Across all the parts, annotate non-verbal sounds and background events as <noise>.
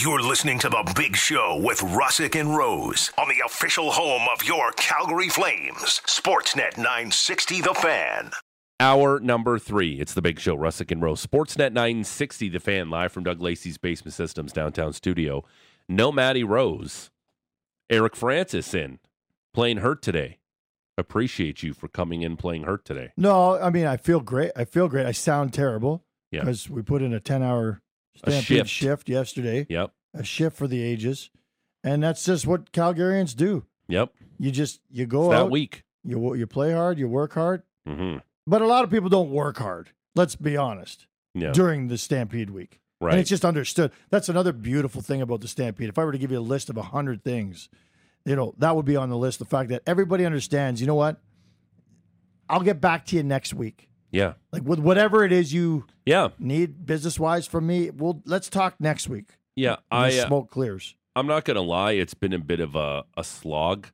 You're listening to The Big Show with Rusic and Rose on the official home of your Calgary Flames, Sportsnet 960 The Fan. Hour number three. It's the big show, Rusic and Rose. Sportsnet 960, the fan, live from Doug Lacey's Basement Systems downtown studio. No Matty Rose. Eric Francis in, playing hurt today. Appreciate you for coming in playing hurt today. No, I mean I feel great. I feel great. I sound terrible Yeah. because we put in a ten-hour A stampede shift. shift. yesterday. Yep. A shift for the ages, and that's just what Calgarians do. Yep. You just you It's go that week. you you play hard, you work hard, hmm but a lot of people don't work hard. Let's be honest. Yeah. During the Stampede week, Right. and it's just understood. That's another beautiful thing about the Stampede. If I were to give you a list of a hundred things, you know that would be on the list. The fact that everybody understands. You know what? I'll get back to you next week. Yeah. Like with whatever it is you Yeah. need business wise from me, we'll let's talk next week. Yeah. I, uh, smoke clears. I'm not going to lie. It's been a bit of a, a slog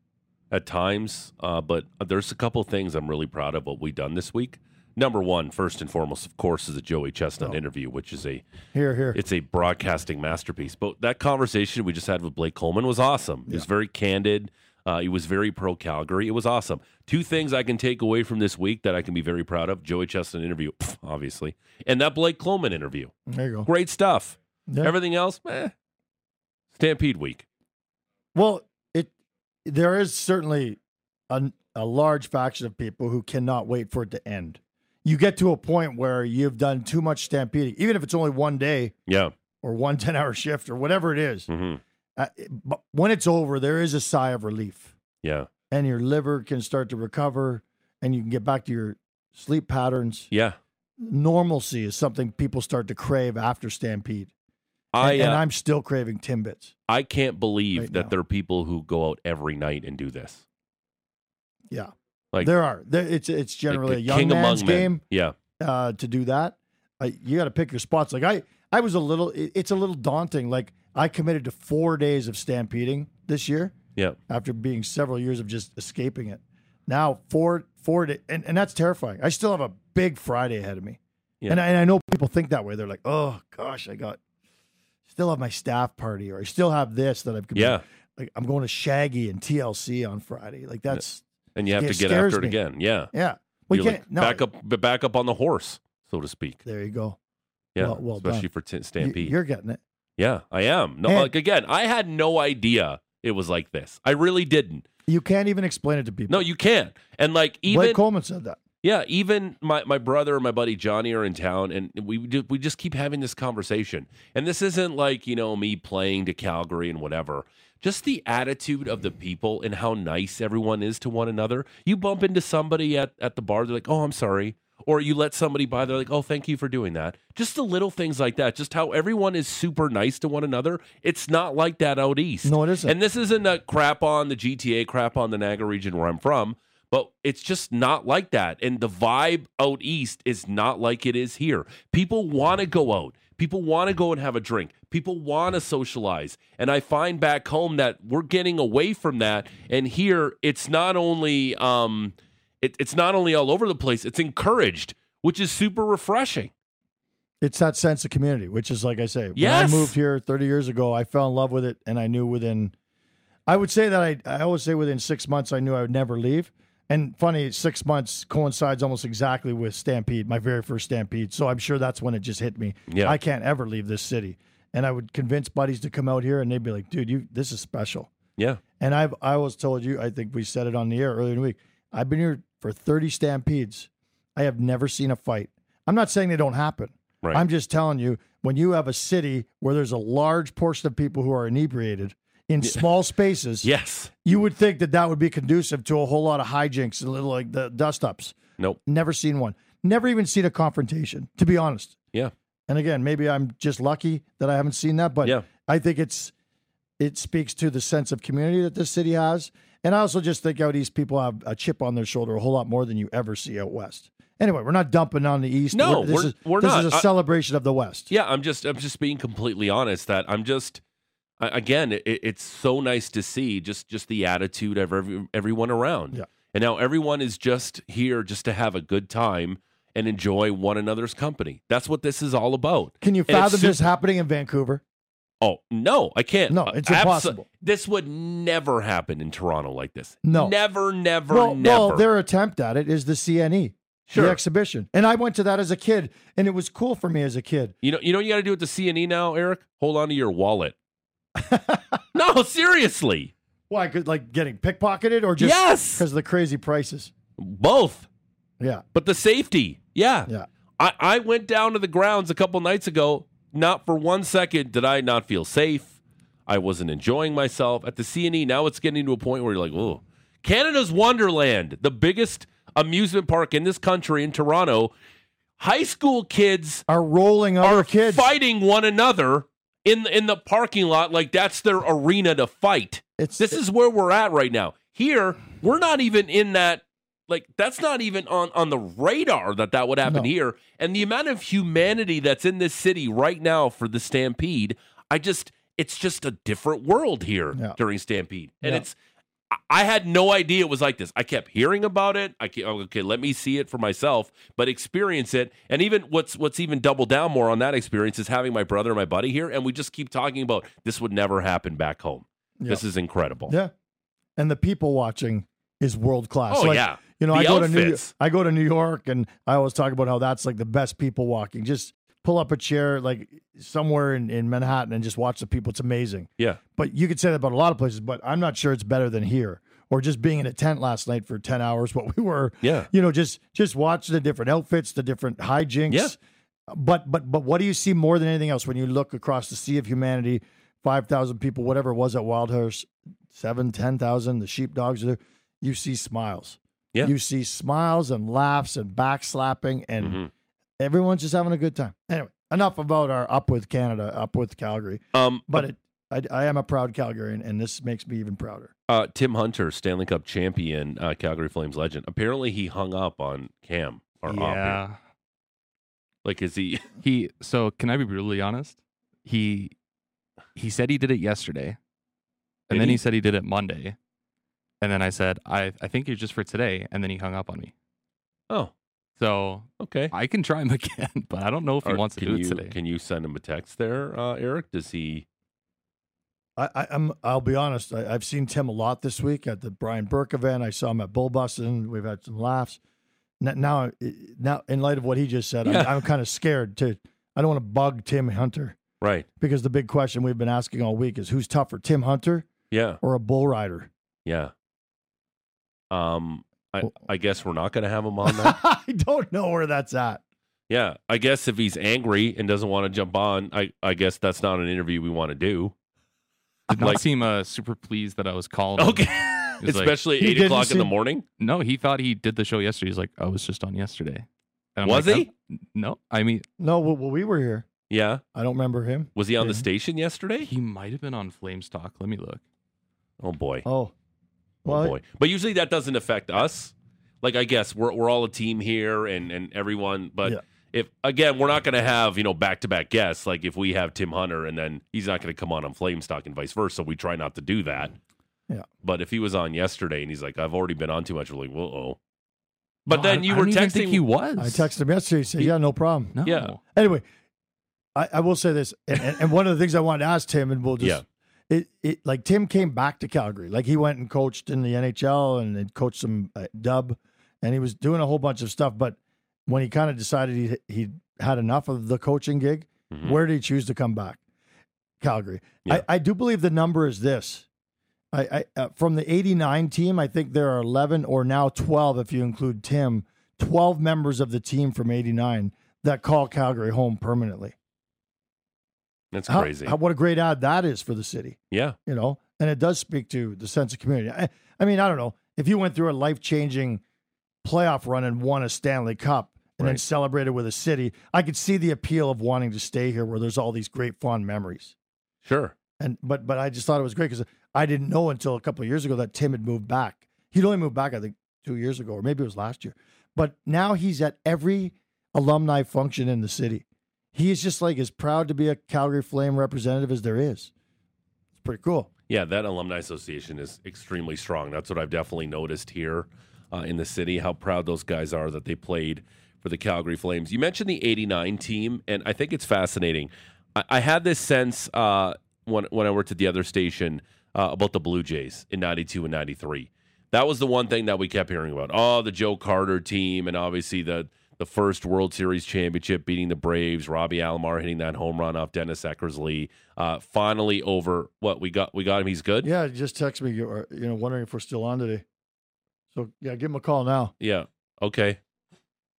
at times, uh, but there's a couple things I'm really proud of what we've done this week. Number one, first and foremost, of course, is a Joey Chestnut Oh. interview, which is a Here, here. it's a broadcasting masterpiece. But that conversation we just had with Blake Coleman was awesome. It was very candid. Uh, he was very pro Calgary. It was awesome. Two things I can take away from this week that I can be very proud of: Joey Chestnut interview, pff, obviously, and that Blake Coleman interview. there you go. Great stuff. Yeah. Everything else, eh. Stampede week. Well, it there is certainly a, a large faction of people who cannot wait for it to end. You get to a point where you've done too much stampeding, even if it's only one day Yeah. or one <laughs> 10 hour shift or whatever it is. hmm Uh, but when it's over, there is a sigh of relief Yeah. and your liver can start to recover and you can get back to your sleep patterns. Yeah. Normalcy is something people start to crave after stampede. I and, and uh, I'm still craving Timbits. I can't believe right that now. there are people who go out every night and do this. Yeah. Like there are. There, it's it's generally like a young king man's men. game Yeah. uh, to do that. Uh, you got to pick your spots. Like I, I was a little. It, it's a little daunting. Like I committed to four days of stampeding this year Yeah. after being several years of just escaping it. Now four four day, and, and that's terrifying. I still have a big Friday ahead of me, Yeah. and I, and I know people think that way. They're like, oh gosh, I got still have my staff party, or I still have this that I've Yeah. Like I'm going to Shaggy and TLC on Friday. Like that's And you have to get after it me. again. Yeah. yeah. We You're can't like no. back up back up on the horse, so to speak. There you go. Yeah. Well- well especially done. for t- Stampede. You're getting it. Yeah, I am. No, And- like again, I had no idea it was like this. I really didn't. You can't even explain it to people. No, you can't. And like even Blake Coleman said that. Yeah, even my, my brother and my buddy Johnny are in town, and we do, we just keep having this conversation. And this isn't like you know me playing to Calgary and whatever. Just the attitude of the people and how nice everyone is to one another. You bump into somebody at, at the bar, they're like, "Oh, I'm sorry," or you let somebody by, they're like, "Oh, thank you for doing that." Just the little things like that. Just how everyone is super nice to one another. It's not like that out east. No, it isn't. And this isn't a crap on the GTA, crap on the Niagara region where I'm from, but it's just not like that. And the vibe out east is not like it is here. People want to go out. People want to go and have a drink. People want to socialize. And I find back home that we're getting away from that. And here it's not only um it, it's not only all over the place, it's encouraged, which is super refreshing. It's that sense of community, which is like I say, Yes. when I moved here 30 years ago, I fell in love with it, and I knew within, I would say that I, I always say within six months, I knew I would never leave. And funny, six months coincides almost exactly with Stampede, my very first Stampede. So I'm sure that's when it just hit me. Yeah. I can't ever leave this city. And I would convince buddies to come out here, and they'd be like, "Dude, you this is special." Yeah. And I've I always told you, I think we said it on the air earlier in the week. I've been here for 30 stampedes. I have never seen a fight. I'm not saying they don't happen. Right. I'm just telling you, when you have a city where there's a large portion of people who are inebriated in small spaces, <laughs> Yes. you would think that that would be conducive to a whole lot of hijinks and little like the dust ups. Nope. Never seen one. Never even seen a confrontation, to be honest. Yeah. And again, maybe I'm just lucky that I haven't seen that, but Yeah. I think it's it speaks to the sense of community that this city has. And I also just think out east people have a chip on their shoulder a whole lot more than you ever see out west. Anyway, we're not dumping on the east. No, this we're- is, we're this not. is a I- celebration of the west. Yeah, I'm just I'm just being completely honest that I'm just I- again it, it's so nice to see just just the attitude of every, everyone around. Yeah. And now everyone is just here just to have a good time and enjoy one another's company. That's what this is all about. Can you fathom this happening in Vancouver? Oh no, I can't. No, it's abso- impossible. This would never happen in Toronto like this. No. never, never, well, never. well, their attempt at it is the CNE, Sure. the exhibition, and I went to that as a kid, and it was cool for me as a kid. you know, you know, what you got to do with the CNE now, Eric. Hold on to your wallet. <laughs> no, seriously, Why? Could like getting pickpocketed or just Yes! because of the crazy prices? both. Yeah, But the safety, yeah. yeah. I, I went down to the grounds a couple nights ago. Not for one second did I not feel safe. I wasn't enjoying myself at the CNE. Now it's getting to a point where you're like, oh, Canada's Wonderland, the biggest amusement park in this country in Toronto. High school kids Are rolling other are kids. fighting one another in in the parking lot like that's their arena to fight. It's This is where we're at right now. Here, we're not even in that. Like that's not even on on the radar that that would happen No. here. And the amount of humanity that's in this city right now for the Stampede, I just it's just a different world here Yeah. during Stampede, and Yeah. it's. I- had no idea it was like this. I kept hearing about it. I ke- okay, let me see it for myself, but experience it. And even what's what's even double down more on that experience is having my brother and my buddy here, and we just keep talking about this would never happen back home. Yeah. This is incredible. yeah, and the people watching is world class. Oh Like, yeah, You know, The I go to New outfits. I go to New York, and I always talk about how that's like the best people walking. Just pull up a chair like somewhere in, in Manhattan and just watch the people. It's amazing. yeah. But you could say that about a lot of places, but I'm not sure it's better than here. Or just being in a tent last night for ten hours, <laughs> what we were, Yeah. you know, just just watch the different outfits, the different hijinks. Yeah. But but but what do you see more than anything else when you look across the sea of humanity? Five thousand people, whatever it was at Wildhorse, seven, ten thousand. The sheepdogs are there. You see smiles. Yeah. You see smiles and laughs and backslapping, and Mhm. everyone's just having a good time. Anyway, enough about our up with Canada, up with Calgary. Um, But it, I, I am a proud Calgarian, and this makes me even prouder. uh, Tim Hunter, Stanley Cup champion, uh, Calgary Flames legend. Apparently, he hung up on Cam or Op here. yeah. Like, is he? <laughs> He so can I be brutally honest? He he said he did it yesterday. And Did then he? he said he did it Monday. And then I said, I, I think you're just for today. And then he hung up on me. Oh, So okay. I can try him <laughs> again, but I don't know if he Or wants to can do you, it today. Can you send him a text there, uh, Eric? Does he? I, I, I'm. I'll be honest. I, I've seen Tim a lot this week at the Brian Burke event. I saw him at Bull Bustin'. We've had some laughs. N- Now, now, in light of what he just said, Yeah. I'm, I'm kind of scared to. I don't want to bug Tim Hunter Right. because the big question we've been asking all week is who's tougher, Tim Hunter Yeah. or a bull rider? Yeah. Um, I, Well- I guess we're not going to have him on <laughs> that. I don't know where that's at. yeah. I guess if he's angry and doesn't want to jump on, I, I guess that's not an interview we want to do. Did not like- seem uh, super pleased that I was calling. him. Okay. Was <laughs> Especially He eight didn't o'clock in the morning. No, he thought he did the show yesterday. He's like, I was just on yesterday. And I'm Was like, he? "I'm- No, I mean, No, well, well, we were here. Yeah. I don't remember him. Was he on the station yesterday? he might have been on Flames Talk. Let me look. Oh boy. Oh, Oh well, boy. But usually that doesn't affect us. Like I guess we're we're all a team here and and everyone, but Yeah. if again, we're not going to have, you know, back-to-back guests like if we have Tim Hunter and then he's not going to come on on Flames Talk and vice versa, we try not to do that. Yeah. But if he was on yesterday and he's like I've already been on too much, we're like, "Whoa." But No, then I- you I were don't even texting think he was. I texted him yesterday. He said, He- "Yeah, no problem." No. Yeah. Anyway, I, I will say this, and, and, and one of the things I wanted to ask Tim, and we'll just, Yeah. It, it like Tim came back to Calgary, like he went and coached in the NHL and coached some uh, dub, and he was doing a whole bunch of stuff. But when he kind of decided he he had enough of the coaching gig, Mhm. where did he choose to come back? Calgary. Yeah. I, I do believe the number is this. I, I uh, from the '89 team, I think there are 11 or now 12 if you include Tim. 12 members of the team from '89 that call Calgary home permanently. That's How- crazy. how- what a great ad that is for the city, yeah. you know? And it does speak to the sense of community. I, I mean, I don't know. If you went through a life changing playoff run and won a Stanley Cup and then celebrated with a city, I could see the appeal of wanting to stay here where there's all these great fond memories. Sure. And but but I just thought it was great because I didn't know until a couple of years ago that Tim had moved back. He'd only moved back, I think, two years ago, or maybe it was last year. But now he's at every alumni function in the city. He is just like as proud to be a Calgary Flame representative as there is. It's pretty cool. Yeah, that alumni association is extremely strong. That's what I've definitely noticed here uh, in the city. How proud those guys are that they played for the Calgary Flames. You mentioned the '89 team, and I think it's fascinating. I, I had this sense uh, when when I worked at the other station uh, about the Blue Jays in '92 and '93. That was the one thing that we kept hearing about. Oh, the Joe Carter team, and obviously the the first World Series championship, beating the Braves. Robbie Alomar hitting that home run off Dennis Eckersley. Uh, finally over. What we got? We got him. He's good. Yeah, just text me. You you know, wondering if we're still on today. So yeah, give him a call now. Yeah. Okay.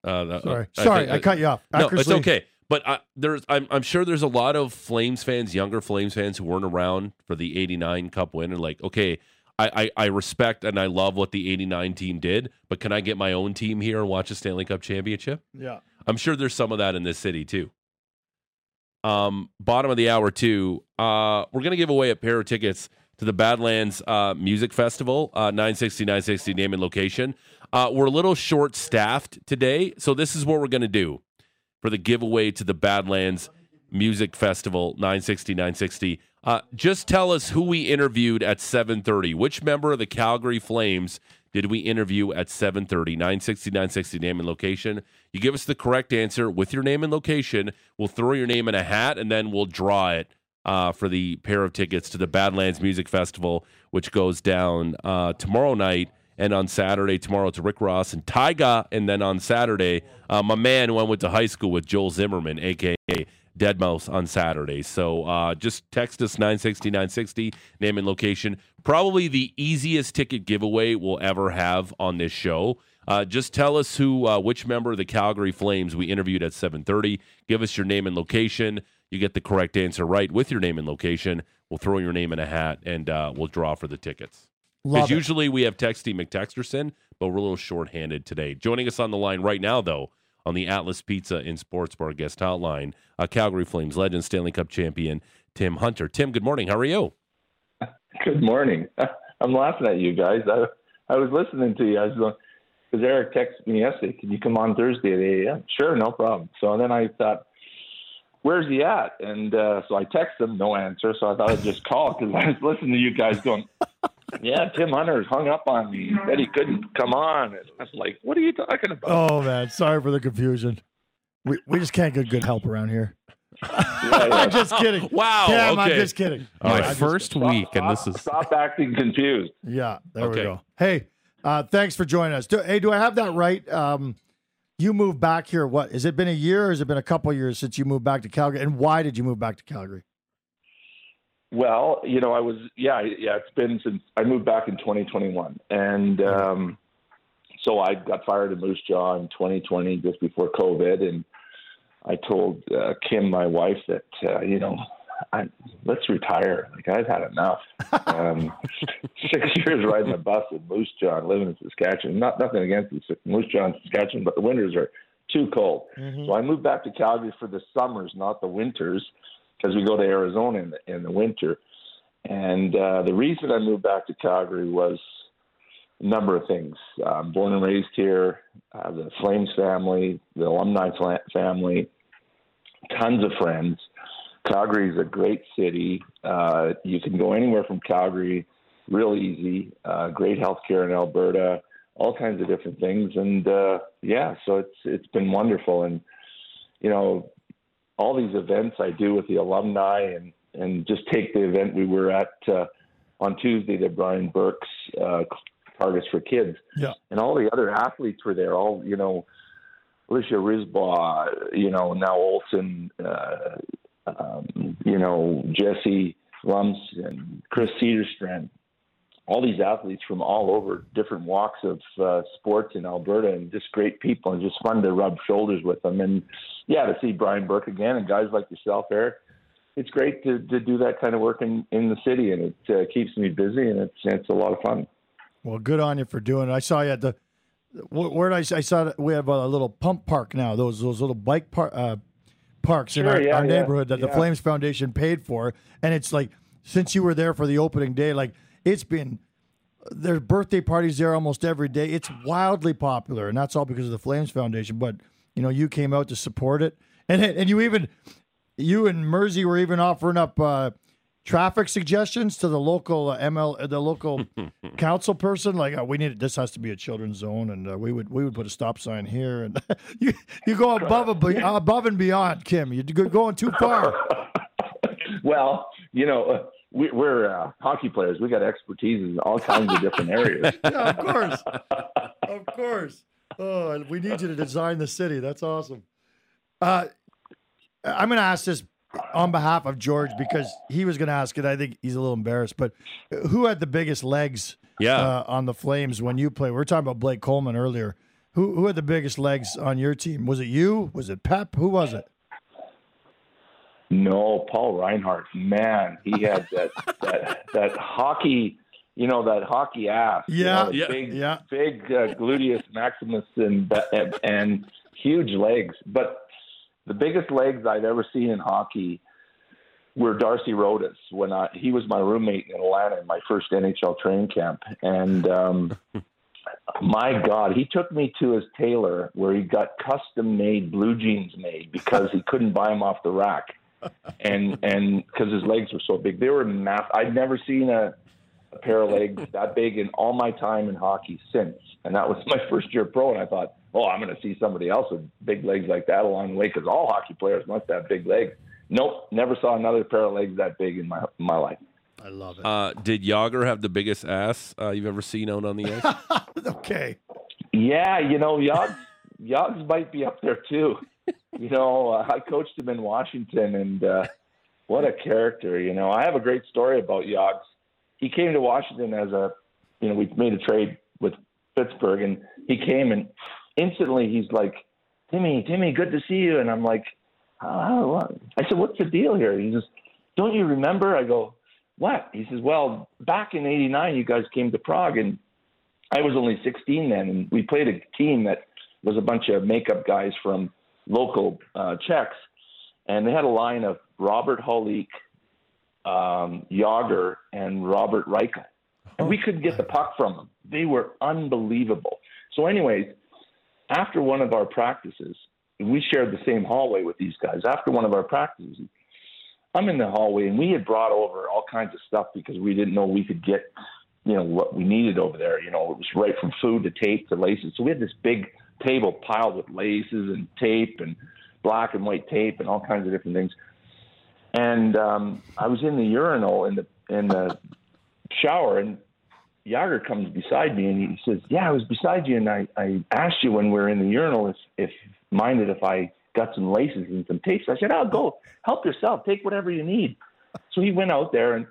Uh, Sorry, I sorry, think- I, cut you off. No, it's okay. But I, there's, I'm, I'm sure there's a lot of Flames fans, younger Flames fans, who weren't around for the '89 Cup win, and like, okay, I, I, I respect and I love what the '89 team did, but can I get my own team here and watch a Stanley Cup championship? Yeah. I'm sure there's some of that in this city too. Um, bottom of the hour too. Uh, we're gonna give away a pair of tickets to the Badlands uh, Music Festival, uh, 960 960 name and location. Uh, we're a little short staffed today, so this is what we're gonna do for the giveaway to the Badlands Music Festival, 960 960. Uh, just tell us who we interviewed at 7:30. Which member of the Calgary Flames did we interview at 7:30? 960 960 name and location. You give us the correct answer with your name and location. We'll throw your name in a hat and then we'll draw it uh, for the pair of tickets to the Badlands Music Festival, which goes down uh, tomorrow night. And on Saturday, tomorrow to Rick Ross and Tyga. And then on Saturday, uh, my man who I went to high school with, Joel Zimmerman, a.k.a. Deadmau5 on Saturday. So uh, just text us 960 960, name and location. Probably the easiest ticket giveaway we'll ever have on this show. Uh, just tell us who, uh, which member of the Calgary Flames we interviewed at 7:30. Give us your name and location. You get the correct answer right with your name and location. We'll throw your name in a hat and uh, we'll draw for the tickets. Because usually we have Texty McTexterson, but we're a little short-handed today. Joining us on the line right now, though, on the Atlas Pizza in Sports Bar guest hotline, uh, Calgary Flames legend, Stanley Cup champion Tim Hunter. Tim, good morning. How are you? Good morning. <laughs> I'm laughing at you guys. I I was listening to you. I was going because Eric texted me yesterday. Can you come on Thursday at 8 a.m.? Sure, no problem. So then I thought, where's he at? And uh, so I texted him, no answer. So I thought I'd just call because I was listening to you guys going, yeah, Tim Hunter hung up on me. He said he couldn't come on. And I was like, what are you talking about? Oh man, sorry for the confusion. We we just can't get good help around here. Yeah, <laughs> yeah. I'm just kidding. Wow, Cam, I'm okay. just kidding. All My. I just- first Stop- week, and this is stop acting confused. Yeah, there Okay. we go. Hey, uh, thanks for joining us. Do, hey, do I have that right? Um, you moved back here. What has it been a year, or has it been a couple years since you moved back to Calgary? And why did you move back to Calgary? Well, you know, I was yeah, yeah. It's been since I moved back in 2021, and um, so I got fired in Moose Jaw in 2020, just before COVID, and I told uh, Kim, my wife, that uh, you know, I, let's retire. Like I've had enough. Um, <laughs> six years riding the bus in Moose Jaw, and living in Saskatchewan. Not nothing against Moose Jaw and Saskatchewan, but the winters are too cold. So I moved back to Calgary for the summers, not the winters, because we go to Arizona in the, in the winter. And uh, the reason I moved back to Calgary was a number of things. I'm born and raised here, uh, the Flames family, the alumni fla- family, tons of friends. Calgary is a great city. Uh, you can go anywhere from Calgary real easy. Uh, great healthcare in Alberta, all kinds of different things, and uh, yeah, so it's it's been wonderful. And you know, all these events I do with the alumni, and and just take the event we were at uh, on Tuesday, the Brian Burke's uh, Targets for Kids, Yeah. and all the other athletes were there. All you know, Alicia Risbaugh, you know, now Olson, uh, um, you know, Jesse Lumps and Chris Cedarstrand, all these athletes from all over different walks of uh, sports in Alberta and just great people and just fun to rub shoulders with them. And yeah, to see Brian Burke again and guys like yourself, Eric, it's great to, to do that kind of work in, in the city and it uh, keeps me busy and it's, it's a lot of fun. Well, good on you for doing it. I saw you at the where did I, I saw that we have a little pump park now. Those those little bike par, uh, parks in our, yeah, our yeah, neighborhood that the. Flames Foundation paid for, and it's like since you were there for the opening day, like it's been there's birthday parties there almost every day. It's wildly popular, and that's all because of the Flames Foundation. But you know, you came out to support it, and and you even you and Mersey were even offering up uh, traffic suggestions to the local uh, ML, uh, the local <laughs> council person. Like, uh, we need this has to be a children's zone, and uh, we would we would put a stop sign here, and <laughs> you you go above and above and beyond, Kim. You're going too far. <laughs> well, you know, uh, we, we're uh, hockey players. We got expertise in all kinds of different areas. <laughs> Yeah, of course. of course. Oh, we need you to design the city. That's awesome. Uh, I'm going to ask this on behalf of George because he was going to ask it. I think he's a little embarrassed, but who had the biggest legs Yeah. uh, on the Flames when you played? We were talking about Blake Coleman earlier. Who who had the biggest legs on your team? Was it you? Was it Pep? Who was it? No, Paul Reinhart, man, he had <laughs> that that that hockey, you know, that hockey ass. you Yeah, know, yeah, big, yeah. big uh, gluteus maximus and, and and huge legs. But the biggest legs I've ever seen in hockey were Darcy Rota's when I he was my roommate in Atlanta in my first NHL training camp, and um, <laughs> my God, he took me to his tailor where he got custom made blue jeans made because he couldn't buy them off the rack, and and because his legs were so big, they were massive. I'd never seen a, a pair of legs that big in all my time in hockey since, and that was my first year pro. And I thought, oh, I'm going to see somebody else with big legs like that along the way because all hockey players must have big legs. Nope, never saw another pair of legs that big in my my life. I love it. Uh, did Jagr have the biggest ass uh, you've ever seen out on the ice? <laughs> okay. Yeah, you know, Yogs, Yogs might be up there too. You know, uh, I coached him in Washington, and uh, what a character. You know, I have a great story about Yogs. He came to Washington as a, you know, we made a trade with Pittsburgh, and he came and instantly he's like, Timmy, Timmy, good to see you. And I'm like, oh. I said, what's the deal here? He says, don't you remember? I go, what? He says, well, back in '89, you guys came to Prague, and I was only 16 then, and we played a team that was a bunch of makeup guys from local uh, Czechs, and they had a line of Robert Holik, um, Jagr, and Robert Reichel, and we couldn't get the puck from them. They were unbelievable. So, anyways, after one of our practices, we shared the same hallway with these guys. After one of our practices, I'm in the hallway, and we had brought over all kinds of stuff because we didn't know we could get you know what we needed over there. You know, it was right from food to tape to laces. So we had this big table piled with laces and tape and black and white tape and all kinds of different things. And um, I was in the urinal in the in the shower, and Jagr comes beside me and he says, "Yeah, I was beside you, and I, I asked you when we were in the urinal if if minded if I got some laces and some tapes." I said, "Oh, go help yourself. Take whatever you need." So he went out there and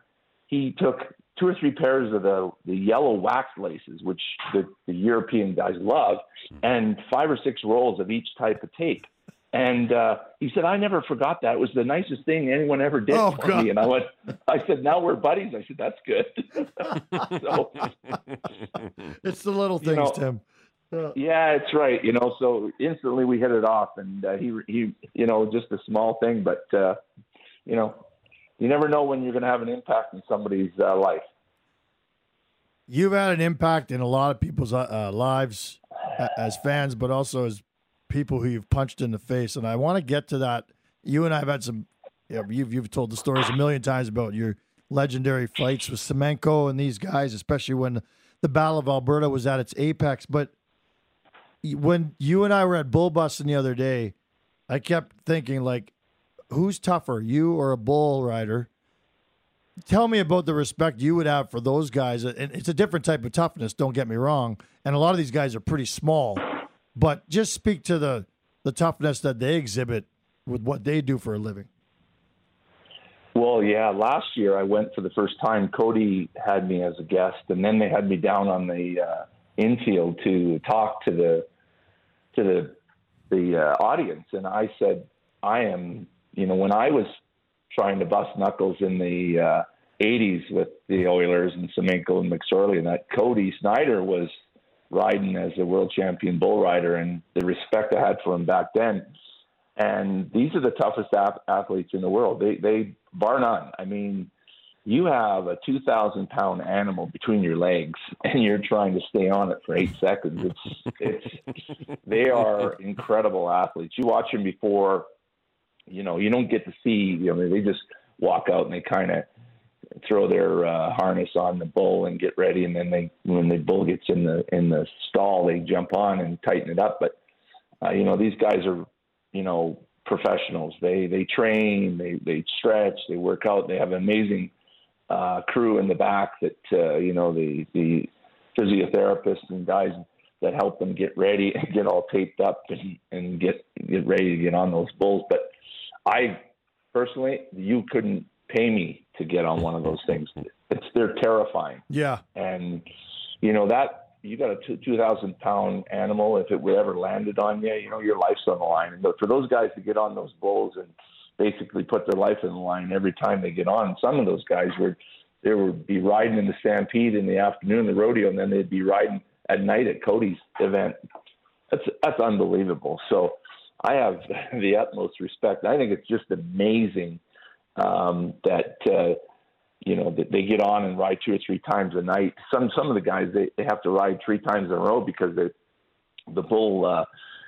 he took two or three pairs of the, the yellow wax laces, which the, the European guys love, and five or six rolls of each type of tape. And uh, he said, I never forgot that. It was the nicest thing anyone ever did Oh, for God. me. And I went, I said, now we're buddies. I said, that's good. <laughs> so, <laughs> It's the little You things, know- Tim. Uh, yeah, it's right. You know, so instantly we hit it off, and uh, he, he, you know, just a small thing, but uh, you know, you never know when you're going to have an impact in somebody's uh, life. You've had an impact in a lot of people's uh, uh, lives as fans, but also as people who you've punched in the face. And I want to get to that. You and I have had some. You know, you've you've told the stories a million times about your legendary fights with Semenko and these guys, especially when the Battle of Alberta was at its apex. But when you and I were at Bull Busting the other day, I kept thinking like, who's tougher, you or a bull rider? tell me about the respect you would have for those guys. And it's a different type of toughness. Don't get me wrong. And a lot of these guys are pretty small, but just speak to the the toughness that they exhibit with what they do for a living. Well, yeah, last year I went for the first time. Cody had me as a guest, and then they had me down on the uh, infield to talk to the to the the uh, audience, and I said, I am, you know, when I was trying to bust knuckles in the uh, 80s with the Oilers and Semenko and McSorley, and that Cody Snyder was riding as a world champion bull rider, and the respect I had for him back then. And these are the toughest ath- athletes in the world. They, they, bar none. I mean, you have a 2,000 pound animal between your legs, <laughs> and you're trying to stay on it for eight seconds. It's, it's, they are incredible athletes. You watch them before, you know, you don't get to see, you know, they just walk out and they kind of throw their uh, harness on the bull and get ready, and then they, when the bull gets in the in the stall, they jump on and tighten it up. But uh, you know, these guys are, you know, professionals. They they train, they they stretch, they work out. They have an amazing uh, crew in the back that uh, you know the the physiotherapists and guys that help them get ready and get all taped up and, and get get ready to get on those bulls. But I personally, you couldn't pay me to get on one of those things. It's they're terrifying, Yeah. and you know that you got a two two thousand pound animal. If it would ever landed on you, you know your life's on the line. And for those guys to get on those bulls and basically put their life in the line every time they get on, some of those guys were, they would be riding in the stampede in the afternoon, the rodeo, and then they'd be riding at night at Cody's event. That's that's unbelievable. So I have <laughs> the utmost respect. I think it's just amazing um, that uh, you know that they get on and ride two or three times a night. Some some of the guys they, they have to ride three times in a row because they, the bull uh,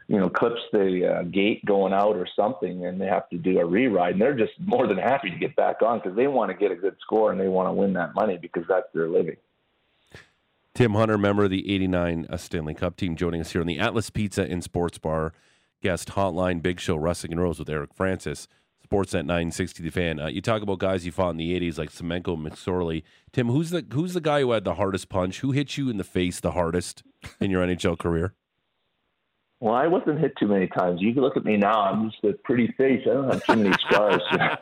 you know clips the uh, gate going out or something, and they have to do a re-ride. And they're just more than happy to get back on because they want to get a good score and they want to win that money because that's their living. Tim Hunter, member of the 89 uh, Stanley Cup team, joining us here on the Atlas Pizza and Sports Bar guest hotline. Big show, Rusic and Rose with Eric Francis. Sportsnet 960 The Fan. Uh, you talk about guys you fought in the 80s like Semenko McSorley. Tim, who's the who's the guy who had the hardest punch? Who hit you in the face the hardest in your NHL career? Well, I wasn't hit too many times. You can look at me now; I'm just a pretty face. I don't have too many scars. <laughs> um,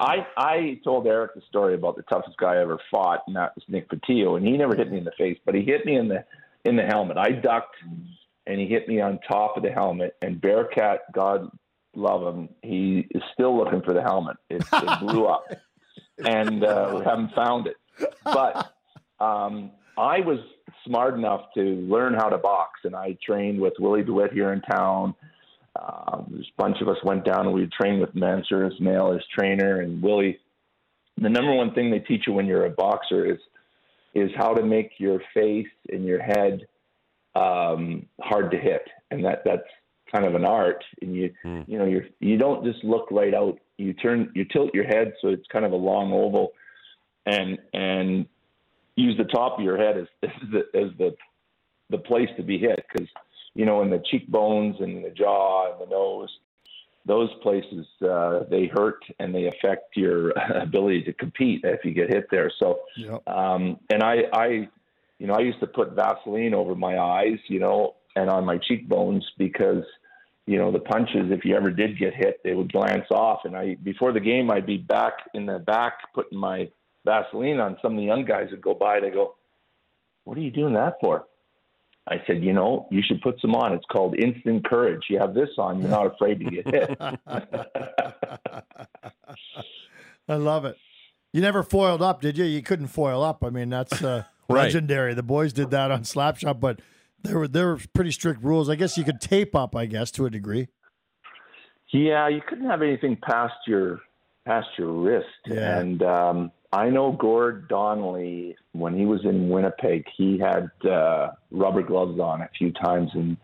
I I told Eric the story about the toughest guy I ever fought, and that was Nick Patillo, and he never hit me in the face, but he hit me in the in the helmet. I ducked, and he hit me on top of the helmet. And Bearcat, God love him, he is still looking for the helmet. It, it <laughs> blew up, and uh, we haven't found it. But um, I was smart enough to learn how to box, and I trained with Willie deWit here in town. Um, there's a bunch of us went down and we trained with Mansour Ismail as trainer, and Willie. The number one thing they teach you when you're a boxer is is how to make your face and your head um, hard to hit, and that that's kind of an art. And you Mm. you know you you don't just look right out. You turn you tilt your head so it's kind of a long oval, and and use the top of your head as, <laughs> as the as the the place to be hit because you know in the cheekbones and the jaw and the nose those places uh, they hurt and they affect your <laughs> ability to compete if you get hit there so Yep. um, and I, I, you know, I used to put Vaseline over my eyes, you know, and on my cheekbones because, you know, the punches, if you ever did get hit, they would glance off. And I, before the game, I'd be back in the back putting my Vaseline on. Some of the young guys would go by. They go, "What are you doing that for?" I said, "You know, you should put some on. It's called instant courage. You have this on, you're not afraid to get hit." <laughs> I love it. You never foiled up, did you? You couldn't foil up. I mean, that's uh, Right. legendary. The boys did that on Slapshot, but there were there were pretty strict rules. I guess you could tape up, I guess, to a degree. Yeah, you couldn't have anything past your past your wrist. Yeah. And um, I know Gord Donnelly when he was in Winnipeg, he had uh, rubber gloves on a few times, and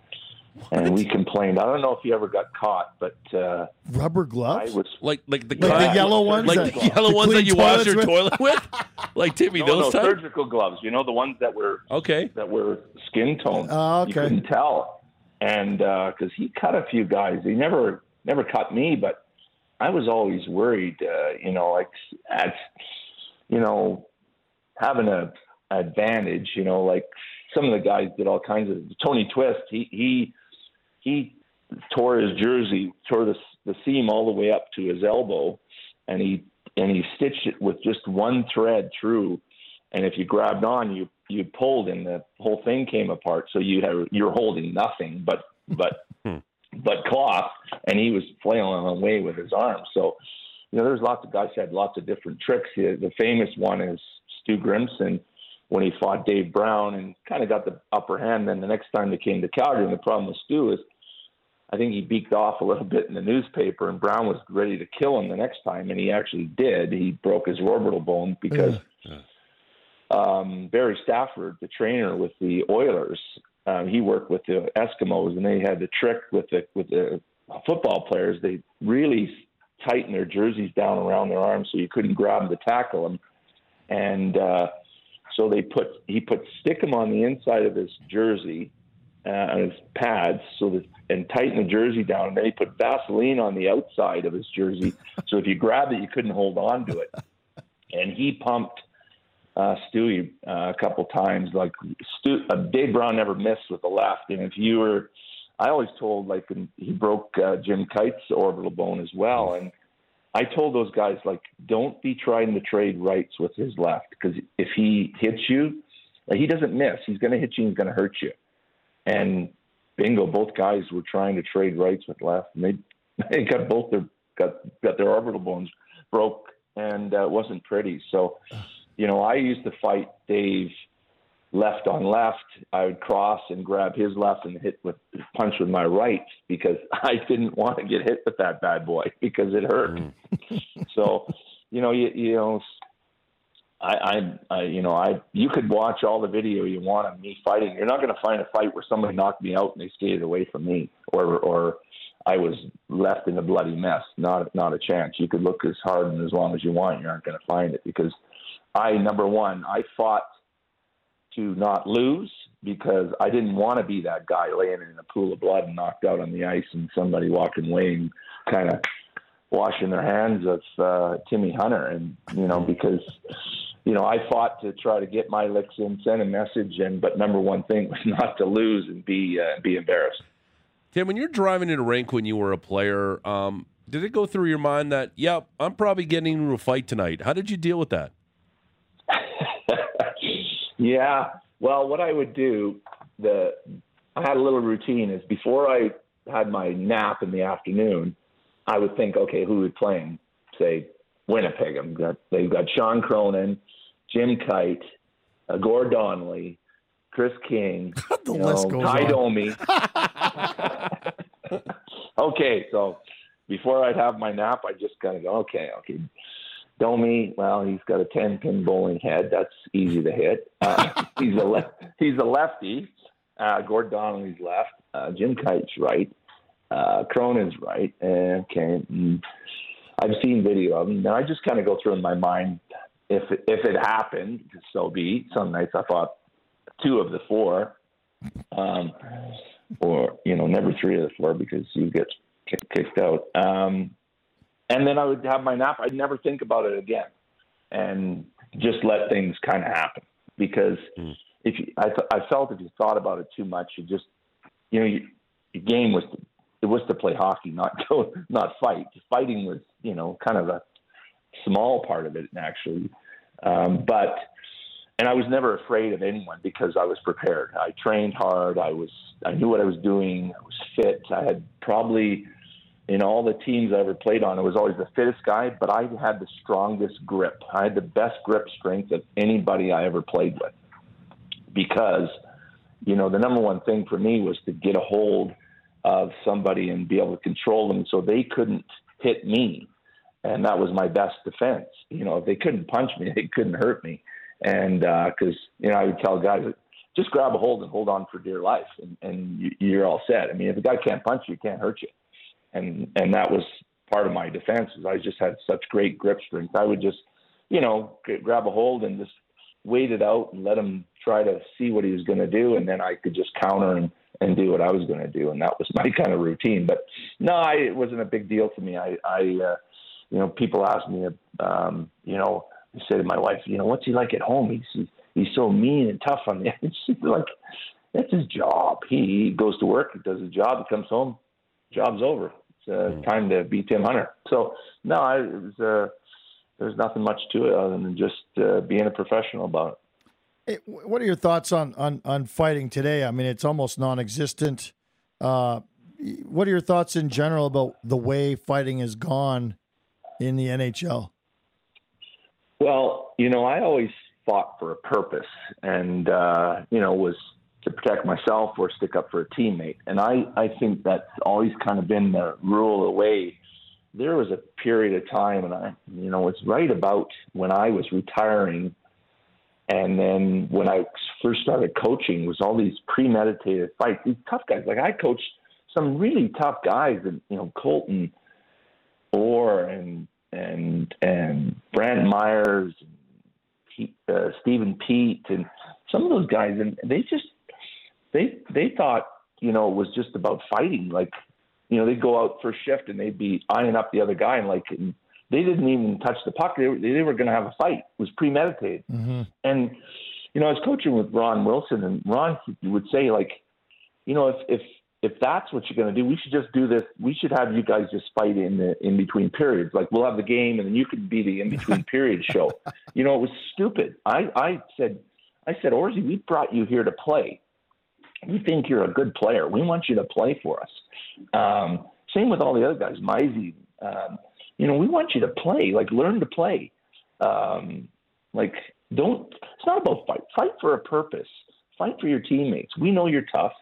and we complained. I don't know if he ever got caught, but uh, Rubber I gloves. was Like like the Like the kind- yellow ones like that- the yellow to ones that you wash your with? toilet with. <laughs> Like Timmy, no, those no type. surgical gloves. You know the ones that were Okay. that were skin tone. Oh, You couldn't tell, and because he cut a few guys, he never never cut me, but I was always worried. Uh, you know, like at you know having a advantage. You know, like some of the guys did all kinds of. Tony Twist, he he he tore his jersey, tore the the seam all the way up to his elbow, and he and he stitched it with just one thread through. And if you grabbed on, you you pulled, and the whole thing came apart. So you have you're holding nothing but but <laughs> Hmm. but cloth, and he was flailing away with his arms. So you know, there's lots of guys had lots of different tricks. The the famous one is Stu Grimson when he fought Dave Brown and kind of got the upper hand. Then the next time they came to Calgary, and the problem with Stu is I think he beaked off a little bit in the newspaper, and Brown was ready to kill him the next time, and he actually did. He broke his orbital bone because um, Barry Stafford, the trainer with the Oilers, um, he worked with the Eskimos, and they had the trick with the with the football players. They really tighten their jerseys down around their arms so you couldn't grab them to tackle them, and uh, so they put he put Stickum on the inside of his jersey uh, on his pads, so that and tighten the jersey down. And then he put Vaseline on the outside of his jersey, <laughs> so if you grabbed it, you couldn't hold on to it. And he pumped uh, Stewie uh, a couple times. Like Stu, uh, Dave Brown never missed with the left, and if you were, I always told like he broke uh, Jim Kyte's orbital bone as well, and I told those guys like don't be trying to trade rights with his left because if he hits you, like, he doesn't miss. He's going to hit you. He's going to hurt you. And bingo, both guys were trying to trade rights with left, and they they got both their got got their orbital bones broke, and uh, it wasn't pretty. So you know, I used to fight Dave left on left. I would cross and grab his left and hit with punch with my right because <laughs> I didn't want to get hit with that bad boy <laughs> because it hurt. Mm. so, you know, you, you know, I, I, I, you know, I, you could watch all the video you want of me fighting. You're not going to find a fight where somebody knocked me out and they skated away from me, or, or I was left in a bloody mess. Not, not a chance. You could look as hard and as long as you want. You aren't going to find it because I number one, I fought to not lose because I didn't want to be that guy laying in a pool of blood and knocked out on the ice and somebody walking away and kind of washing their hands of uh, Timmy Hunter. And, you know, because, you know, I fought to try to get my licks in, send a message. And, but number one thing was <laughs> not to lose and be, uh, be embarrassed. Tim, when you're driving in a rink when you were a player, um, did it go through your mind that, yep, yeah, I'm probably getting into a fight tonight? How did you deal with that? <laughs> Yeah. Well, what I would do, the I had a little routine is before I had my nap in the afternoon, I would think, okay, who would play playing? Say Winnipeg. I've got, they've got Shawn Cronin, Jim Kyte, uh, Gord Donnelly, Chris King, <laughs> the you list know, goes Tie Domi. <laughs> <laughs> okay, so before I'd have my nap, I just kind of go, okay, okay, Domi, well, he's got a ten pin bowling head. That's easy to hit. Uh, he's a le- he's a lefty. Uh, Gord Donnelly's left. Uh, Jim Kyte's right. Uh, Cronin's right. Okay. And I've seen video of him. Now I just kind of go through in my mind if if it happened, so be. Some nights I thought two of the four, um, or you know, never three of the four because you get kicked out. Um, and then I would have my nap. I'd never think about it again, and just let things kind of happen. Because mm. if you, I, th- I felt if you thought about it too much, you just, you know, you, your game was it was to play hockey, not <laughs> go, not fight. Fighting was, you know, kind of a small part of it actually, um, but. And I was never afraid of anyone because I was prepared. I trained hard. I was I knew what I was doing. I was fit. I had probably in all the teams I ever played on, I was always the fittest guy, but I had the strongest grip. I had the best grip strength of anybody I ever played with. Because, you know, the number one thing for me was to get a hold of somebody and be able to control them so they couldn't hit me. And that was my best defense. You know, if they couldn't punch me, <laughs> they couldn't hurt me. And because, uh, you know, I would tell guys, just grab a hold and hold on for dear life, and, and you're all set. I mean, if a guy can't punch you, he can't hurt you and and that was part of my defense. Is I just had such great grip strength. I would just, you know, grab a hold and just wait it out and let him try to see what he was going to do, and then I could just counter and and do what I was going to do, and that was <laughs> my kind of routine. But no, I, it wasn't a big deal to me. I, I, uh, you know, people ask me, um, you know, I say to my wife, you know, what's he like at home? He's he's so mean and tough on the. <laughs> It's like that's his job. He goes to work, he does his job, he comes home, job's over. It's uh, mm. time to be Tim Hunter. So no, I, it was. Uh, there's nothing much to it other than just uh, being a professional about it. Hey, what are your thoughts on, on on fighting today? I mean, it's almost non-existent. Uh, what are your thoughts in general about the way fighting has gone in the NHL? Well, you know, I always fought for a purpose, and uh, you know, was to protect myself or stick up for a teammate. And I, I think that's always kind of been the rule of the way. There was a period of time, and I, you know, it's right about when I was retiring, and then when I first started coaching, was all these premeditated fights. These tough guys, like I coached some really tough guys, and you know, Colton Orr and and and Brant Myers, and Pete, uh, Stephen Peat, and some of those guys, and they just they they thought you know, it was just about fighting. Like, you know, they'd go out for a shift and they'd be eyeing up the other guy, and like, and they didn't even touch the puck. They were, they were going to have a fight. It was premeditated. Mm-hmm. And you know, I was coaching with Ron Wilson, and Ron would say like, you know, if if if that's what you're going to do, we should just do this. We should have you guys just fight in the in between periods. Like we'll have the game, and then you could be the in between <laughs> period show. You know, it was stupid. I I said, I said, Orzy, we brought you here to play. We think you're a good player. We want you to play for us. Um, same with all the other guys, Mizey. Um, you know, we want you to play. Like learn to play. Um, like don't. It's not about fight. Fight for a purpose. Fight for your teammates. We know you're tough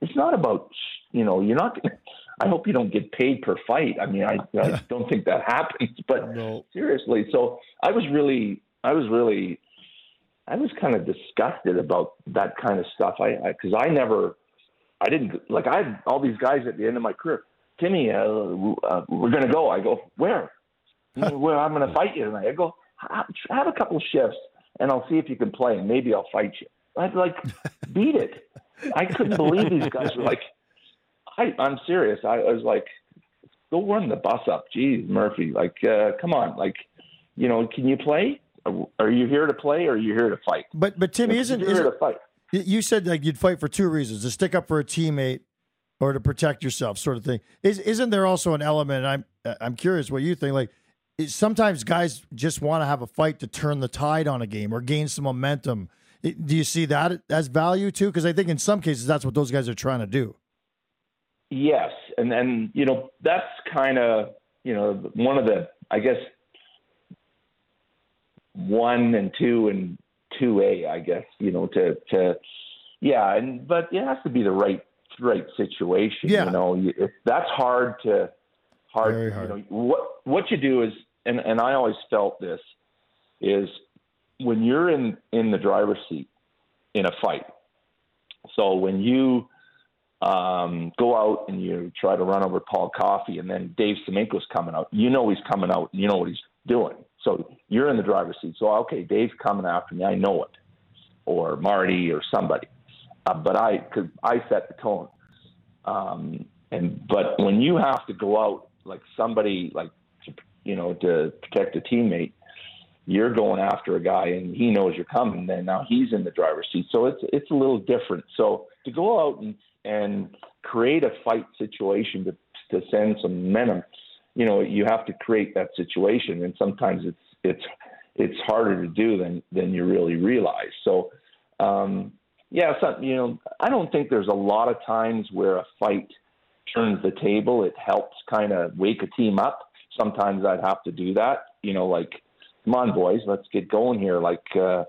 it's not about you know you're not <laughs> i hope you don't get paid per fight i mean i, I don't think that <laughs> happens but No. seriously so i was really i was really i was kind of disgusted about that kind of stuff i because I, never i didn't like i had all these guys at the end of my career timmy uh, uh, we're going to go i go where where i'm going <laughs> to fight you tonight i go have a couple shifts and i'll see if you can play and maybe i'll fight you i'd like <laughs> beat it I couldn't believe these guys were like, I, I'm serious. I, I was like, go run the bus up. Geez, Murphy, like, uh, come on. Like, you know, can you play? Are you here to play or are you here to fight? But but Timmy, isn't, isn't here to fight. you said like you'd fight for two reasons: to stick up for a teammate or to protect yourself, sort of thing. Is isn't there also an element? I'm I'm curious what you think. Like sometimes guys just want to have a fight to turn the tide on a game or gain some momentum. Do you see that as value too? Because I think in some cases that's what those guys are trying to do. Yes, and then you know that's kind of you know one of the I guess one and two and two A I guess you know to to yeah and but it has to be the right right situation. Yeah. You know that's hard to hard. Very hard. You know what what you do is and and I always felt this is when you're in in the driver's seat in a fight. So when you um, go out and you try to run over Paul Coffey, and then Dave Semenko's coming out, you know he's coming out, and you know what he's doing. So you're in the driver's seat. So okay, Dave's coming after me. I know it, or Marty, or somebody. Uh, but I, because I set the tone. Um, and but when you have to go out like somebody, like you know, to protect a teammate, you're going after a guy and he knows you're coming then now he's in the driver's seat. So it's it's a little different. So to go out and and create a fight situation to to send some momentum you know you have to create that situation. And sometimes it's it's it's harder to do than than you really realize. So um yeah so, you know i don't think there's a lot of times where a fight turns the table it helps kind of wake a team up sometimes i'd have to do that you know like come on, boys, let's get going here. Like, uh,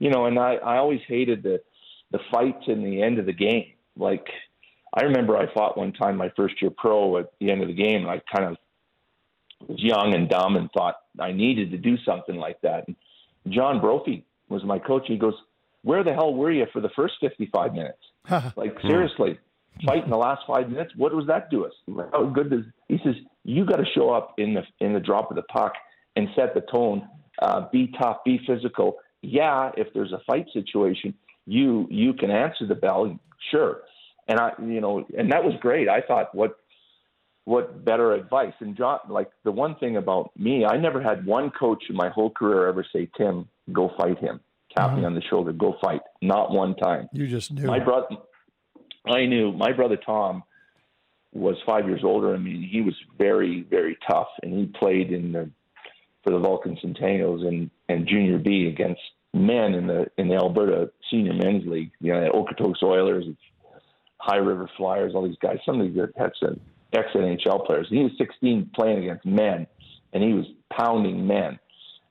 you know, and I, I always hated the, the fights in the end of the game. Like, I remember I fought one time my first year pro at the end of the game, and I kind of was young and dumb and thought I needed to do something like that. And John Brophy was my coach. He goes, "Where the hell were you for the first 55 minutes? <laughs> like seriously, fight in the last five minutes. What does that do us? How good does?" He says, "You got to show up in the in the drop of the puck and set the tone uh, be tough, be physical. Yeah, if there's a fight situation, you you can answer the bell, sure. And I, you know, and that was great. I thought, what what better advice? And John, like the one thing about me, I never had one coach in my whole career ever say, "Tim, go fight him." Tap me uh-huh. on the shoulder, go fight. Not one time. You just knew. My brother, I knew my brother Tom was five years older than me. He was very, very tough, and he played in the for the Vulcan Centennials and, and Junior B against men in the in the Alberta Senior Men's League. You know, Okotoks Oilers, High River Flyers, all these guys. Some of these ex ex NHL players. And he was 16 playing against men, and he was pounding men.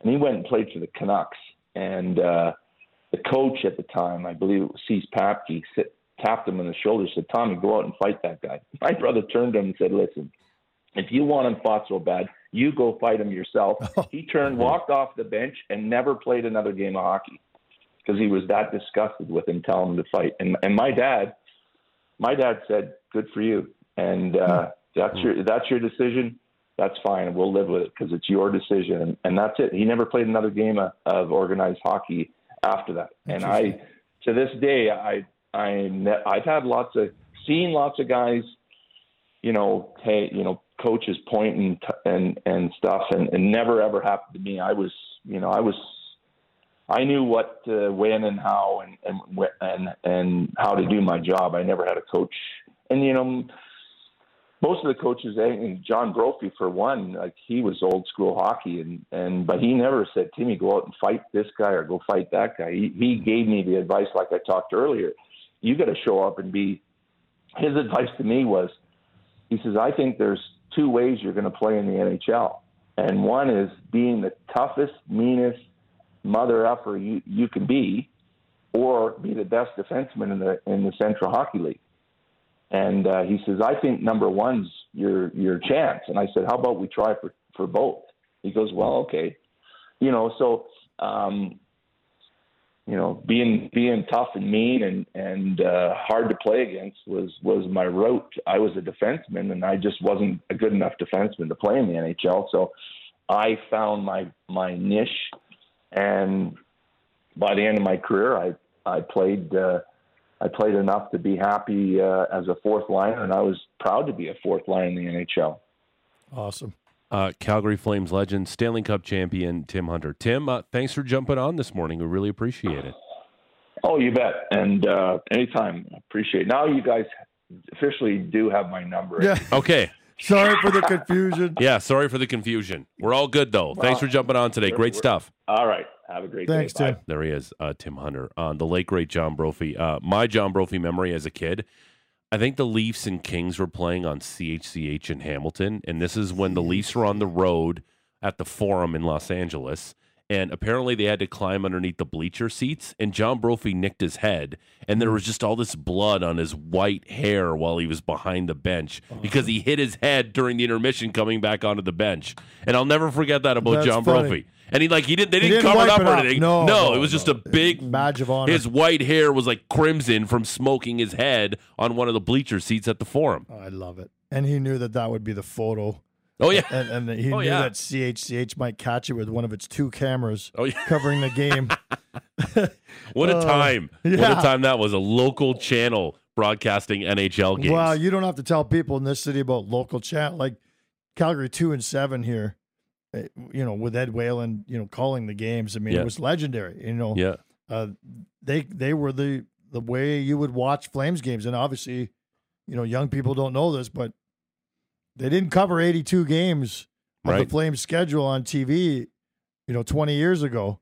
And he went and played for the Canucks. And uh, the coach at the time, I believe it was Cease Papke, sit, tapped him on the shoulder, said, "Tommy, go out and fight that guy." <laughs> My brother turned to him and said, "Listen, if you want him fought so bad, you go fight him yourself. <laughs> he turned, walked off the bench, and never played another game of hockey because he was that disgusted with him telling him to fight. And and my dad, my dad said, "Good for you," and uh, that's your that's your decision. That's fine. We'll live with it because it's your decision, and, that's it. He never played another game of, organized hockey after that. And I, to this day, I I I've had lots of seen lots of guys, you know, hey, you know, coaches pointing and and stuff, and, and never ever happened to me. I was, you know, I was, I knew what, uh, when, and how, and and and and how to do my job. I never had a coach, and you know, most of the coaches, eh, and John Brophy for one, like he was old school hockey, and and but he never said, "Timmy, go out and fight this guy or go fight that guy." He he gave me the advice, like I talked earlier. You got to show up and be. His advice to me was, he says, "I think there's two ways you're going to play in the NHL, and one is being the toughest, meanest mother effer you you can be, or be the best defenseman in the in the Central Hockey League." And uh, he says, I think number one's your your chance. And I said, How about we try for for both? He goes, Well, okay. You know, so um, you know, being being tough and mean and and uh, hard to play against was was my route. I was a defenseman, and I just wasn't a good enough defenseman to play in the NHL. So I found my my niche, and by the end of my career, I I played. Uh, I played enough to be happy uh, as a fourth liner, and I was proud to be a fourth line in the NHL. Awesome. Uh, Calgary Flames legend, Stanley Cup champion Tim Hunter. Tim, uh, thanks for jumping on this morning. We really appreciate it. Oh, you bet. And uh, anytime, appreciate. It. Now you guys officially do have my number. Yeah. Okay. Sorry for the confusion. Yeah, sorry for the confusion. We're all good though. Thanks for jumping on today. Great stuff. All right. Have a great Thanks, day. Tim. There he is, uh, Tim Hunter. Uh, the late great John Brophy. Uh, my John Brophy memory as a kid. I think the Leafs and Kings were playing on CHCH in Hamilton, and this is when the Leafs were on the road at the Forum in Los Angeles. And apparently, they had to climb underneath the bleacher seats, and John Brophy nicked his head, and there was just all this blood on his white hair while he was behind the bench because he oh. hit his head during the intermission coming back onto the bench. And I'll never forget that about That's John funny. Brophy. And he like he didn't they didn't, didn't cover it up or anything. No, no, it was just no. a big Badge of honor. His white hair was like crimson from smoking his head on one of the bleacher seats at the forum. Oh, I love it. And he knew that that would be the photo. Oh yeah. And, and he Oh, knew yeah. that CHCH might catch it with one of its two cameras Oh yeah. covering the game. <laughs> <laughs> What a Oh, time. What a time that was. A local channel broadcasting NHL games. Wow, you don't have to tell people in this city about local chat like Calgary two and seven here. eh, You know, with Ed Whalen, you know, calling the games. I mean, Yeah. it was legendary. You know, yeah. uh, they they were the the way you would watch Flames games, and obviously, you know, young people don't know this, but they didn't cover eighty two games of Right. the Flames schedule on TV. You know, twenty years ago.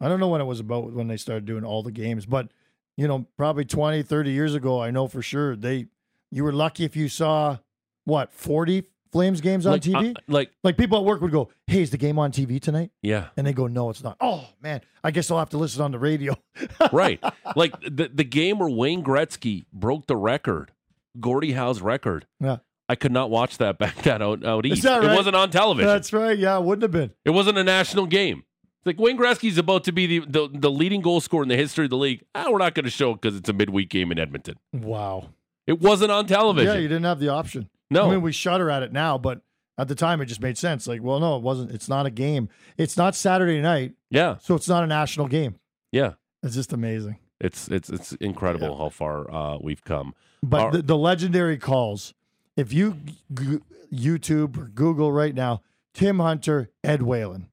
I don't know when it was about when they started doing all the games, but you know, probably 20, 30 years ago, I know for sure they you were lucky if you saw what, 40 Flames games on Like, TV? uh, like like people at work would go, "Hey, is the game on TV tonight?" yeah. And they go, "No, it's not." Oh, man, I guess I'll have to listen on the radio. <laughs> right. Like the the game where Wayne Gretzky broke the record, Gordie Howe's record. Yeah. I could not watch that <laughs> back that out, out east. that It wasn't on television. That's right. Yeah, it wouldn't have been. It wasn't a national game. It's like Wayne Gretzky's about to be the, the, the leading goal scorer in the history of the league. Ah, we're not going to show it because it's a midweek game in Edmonton. Wow. It wasn't on television. Yeah, you didn't have the option. No. I mean, we shudder at it now, but at the time, it just made sense. Like, well, no, it wasn't. It's not a game. It's not Saturday night, yeah, so it's not a national game. yeah. It's just amazing. It's it's it's incredible how far uh, we've come. But Our- the, the legendary calls, if you g- YouTube or Google right now, Tim Hunter, Ed Whalen,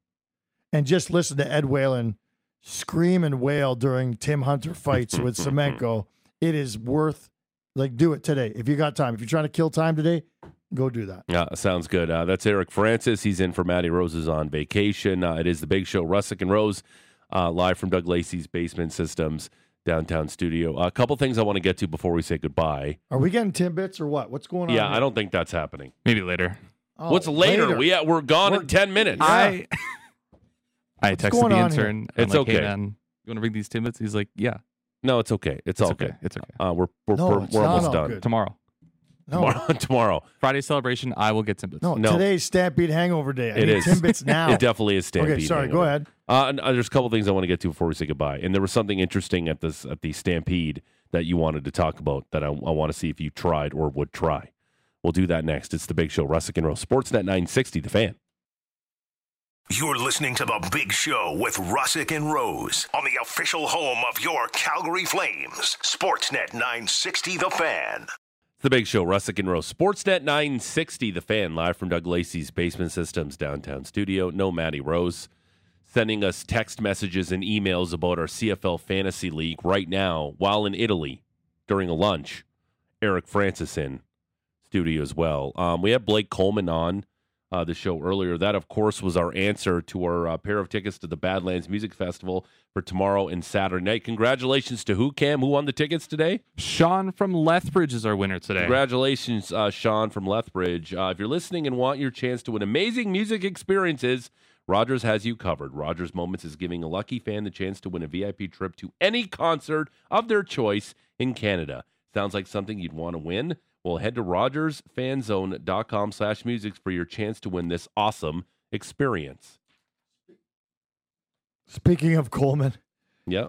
and just listen to Ed Whalen scream and wail during Tim Hunter fights with <laughs> Semenko, it is worth, like, do it today. If you got time. If you're trying to kill time today, go do that. Yeah, sounds good. Uh, that's Eric Francis. He's in for Matty Rose's on vacation. Uh, it is the Big Show, Rusic and Rose, uh, live from Doug Lacey's Basement Systems downtown studio. a couple things I want to get to before we say goodbye. Are we getting Timbits or what? What's going on? Yeah, here? I don't think that's happening. Maybe later. Oh, What's later? We uh, we're gone We're- in ten minutes. I I texted going the on here? intern. It's like, okay. Hey, man, you want to bring these timbits? He's like, yeah, no, it's okay. It's, it's all okay. good. It's okay. Uh, we're we're, No, we're, it's we're almost done. good. Tomorrow, no, Tomorrow, <laughs> tomorrow. Friday celebration. I will get timbits. no, No. Today's Stampede Hangover Day. I It need is. Timbits <laughs> now. It definitely is Stampede. okay, sorry. Go ahead. Uh, uh, there's a couple things I want to get to before we say goodbye. And there was something interesting at this at the Stampede that you wanted to talk about that I, I want to see if you tried or would try. We'll do that next. It's the Big Show, Rusic and Rose, Sportsnet 960, The Fan. You're listening to The Big Show with Rusic and Rose on the official home of your Calgary Flames, Sportsnet 960 The Fan. It's the Big Show, Rusic and Rose. Sportsnet 960, The Fan, live from Doug Lacey's Basement Systems downtown studio. No Matty Rose sending us text messages and emails about our CFL Fantasy League right now while in Italy during a lunch. Eric Francis in studio as well. Um, we had Blake Coleman on uh, the show earlier. That, of course, was our answer to our uh, pair of tickets to the Badlands Music Festival for tomorrow and Saturday night. Congratulations to who, Cam? Who won the tickets today? Sean from Lethbridge is our winner today. Congratulations, uh, Sean from Lethbridge. Uh, if you're listening and want your chance to win amazing music experiences, Rogers has you covered. Rogers Moments is giving a lucky fan the chance to win a VIP trip to any concert of their choice in Canada. Sounds like something you'd want to win? Well, head to rogersfanzone.com slash music for your chance to win this awesome experience. Speaking of Coleman, Yeah.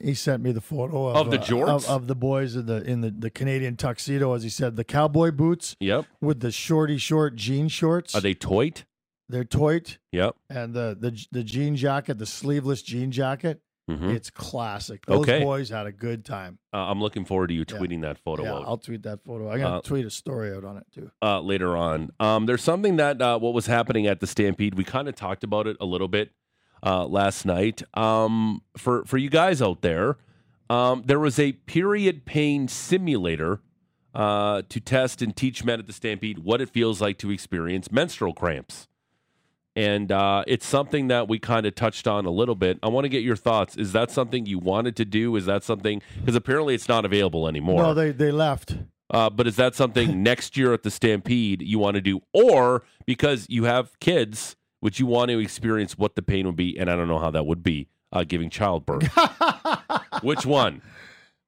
he sent me the photo of, Of the uh, jorts? of, of the boys in the in the, the Canadian tuxedo, as he said, the cowboy boots Yep. with the shorty short jean shorts. Are they toit? They're toit, Yep. and the the the jean jacket, the sleeveless jean jacket. Mhm. It's classic. Those Okay. boys had a good time. Uh, I'm looking forward to you Yeah. tweeting that photo yeah, out. I'll tweet that photo. I'm gonna Uh, tweet a story out on it too. uh, later on. Um, there's something that uh, what was happening at the Stampede. We kind of talked about it a little bit uh, last night. Um, for for you guys out there, um, there was a period pain simulator uh, to test and teach men at the Stampede what it feels like to experience menstrual cramps. And uh, it's something that we kind of touched on a little bit. I want to get your thoughts. Is that something you wanted to do? Is that something because apparently it's not available anymore? No, they they left. Uh, but is that something <laughs> next year at the Stampede you want to do, or because you have kids, would you want to experience what the pain would be? And I don't know how that would be uh, giving childbirth. <laughs> Which one?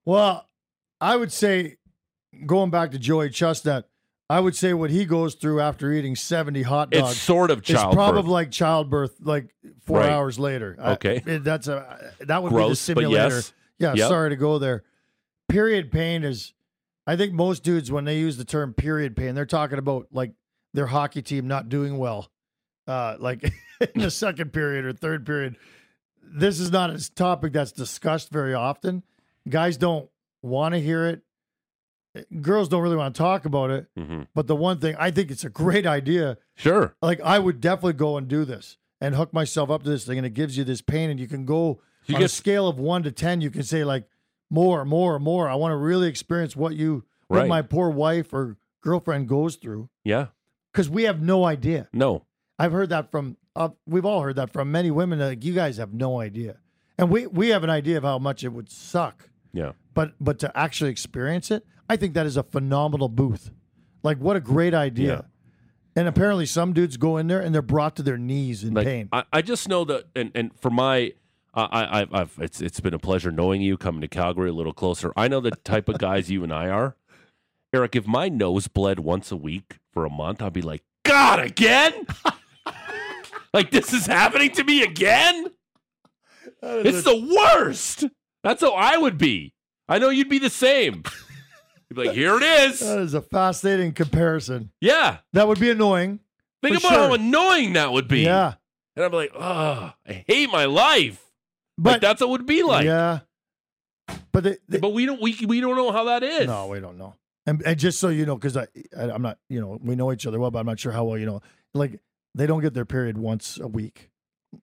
Well, I would say, going back to Joey Chestnut, I would say what he goes through after eating 70 hot dogs It's sort of childbirth. probably like childbirth, like four Right. hours later. I- Okay. it- that's a that would Gross, be the simulator. yes. Yeah, Yep. sorry to go there. Period pain is, I think most dudes when they use the term period pain, they're talking about like their hockey team not doing well, uh, like <laughs> in the second period or third period. This is not a topic that's discussed very often. Guys don't want to hear it. Girls don't really want to talk about it. hmm But the one thing I think it's a great idea. Sure. Like I would definitely go and do this and hook myself up to this thing, and it gives you this pain, and you can go You on a scale of one to ten. You can say like more, more, more. I want to really experience what you, what Right. my poor wife or girlfriend goes through Yeah. because we have no idea. No. I've heard that from. Uh, we've all heard that from many women. Like you guys have no idea, and we we have an idea of how much it would suck. Yeah. But but to actually experience it, I think that is a phenomenal booth. Like what a great idea. Yeah. And apparently some dudes go in there and they're brought to their knees in Like, pain. I, I just know that, and, and for my, uh, I, I've, I've, it's, it's been a pleasure knowing you, coming to Calgary a little closer. I know the type of guys you and I are. Eric, if my nose bled once a week for a month, I'd be like, God, again? <laughs> like, this is happening to me again? It's the worst. That's how I would be. I know you'd be the same. You'd be like, here it is. that is a fascinating comparison. Yeah. That would be annoying. Think about how annoying that would be. Yeah. And I'd be like, oh, I hate my life. But But that's what it would be like. yeah. But they, they- But we don't we we don't know how that is. no, we don't know. And, and just so you know, because I, I I'm not you know we know each other well, but I'm not sure how well you know. Like they don't get their period once a week.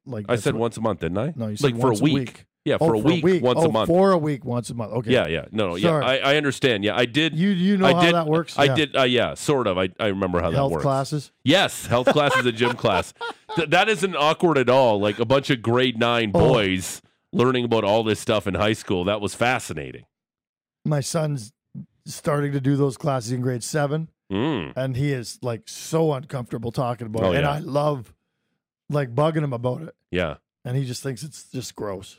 Like I said what- once a month, didn't I? No, you said like for once a week. Yeah, Oh, for a week, once oh, a month. For a week, once a month. Okay. Yeah, yeah. No, no, yeah. I, I understand. Yeah, I did. You you know I how did, that works? I Yeah. did. Uh, yeah, sort of. I, I remember how Health that works. Health classes. Yes, health classes a gym <laughs> class. Th- that isn't awkward at all. Like a bunch of grade nine Oh. boys learning about all this stuff in high school. That was fascinating. My son's starting to do those classes in grade seven, Mm. and he is like so uncomfortable talking about Oh, it. And. I love like bugging him about it, Yeah. and he just thinks it's just gross.